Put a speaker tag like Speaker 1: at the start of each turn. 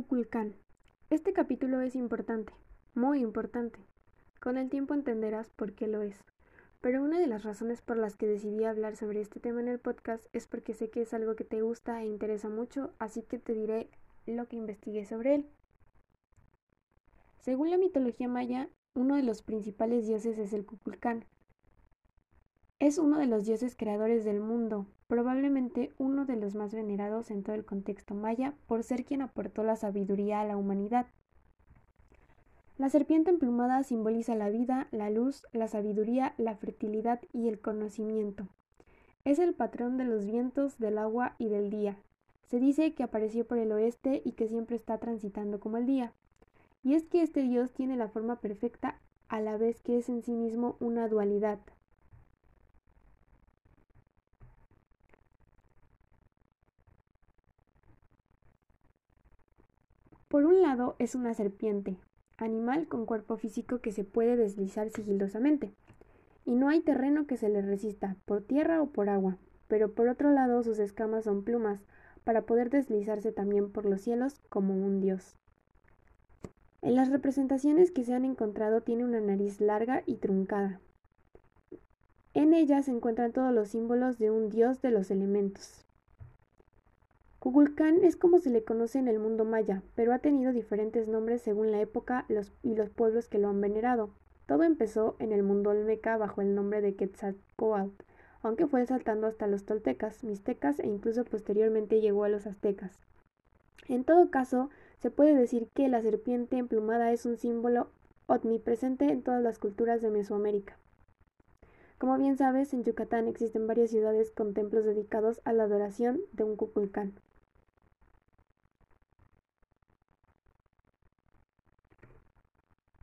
Speaker 1: Kukulcán. Este capítulo es importante, muy importante. Con el tiempo entenderás por qué lo es. Pero una de las razones por las que decidí hablar sobre este tema en el podcast es porque sé que es algo que te gusta e interesa mucho, así que te diré lo que investigué sobre él. Según la mitología maya, uno de los principales dioses es el Kukulcán. Es uno de los dioses creadores del mundo, probablemente uno de los más venerados en todo el contexto maya por ser quien aportó la sabiduría a la humanidad. La serpiente emplumada simboliza la vida, la luz, la sabiduría, la fertilidad y el conocimiento. Es el patrón de los vientos, del agua y del día. Se dice que apareció por el oeste y que siempre está transitando como el día. Y es que este dios tiene la forma perfecta a la vez que es en sí mismo una dualidad. Por un lado es una serpiente, animal con cuerpo físico que se puede deslizar sigilosamente, y no hay terreno que se le resista, por tierra o por agua, pero por otro lado sus escamas son plumas, para poder deslizarse también por los cielos como un dios. En las representaciones que se han encontrado tiene una nariz larga y truncada. En ella se encuentran todos los símbolos de un dios de los elementos. Kukulcán es como se le conoce en el mundo maya, pero ha tenido diferentes nombres según la época y los pueblos que lo han venerado. Todo empezó en el mundo olmeca bajo el nombre de Quetzalcoatl, aunque fue saltando hasta los toltecas, mixtecas e incluso posteriormente llegó a los aztecas. En todo caso, se puede decir que la serpiente emplumada es un símbolo omnipresente en todas las culturas de Mesoamérica. Como bien sabes, en Yucatán existen varias ciudades con templos dedicados a la adoración de un Kukulcán.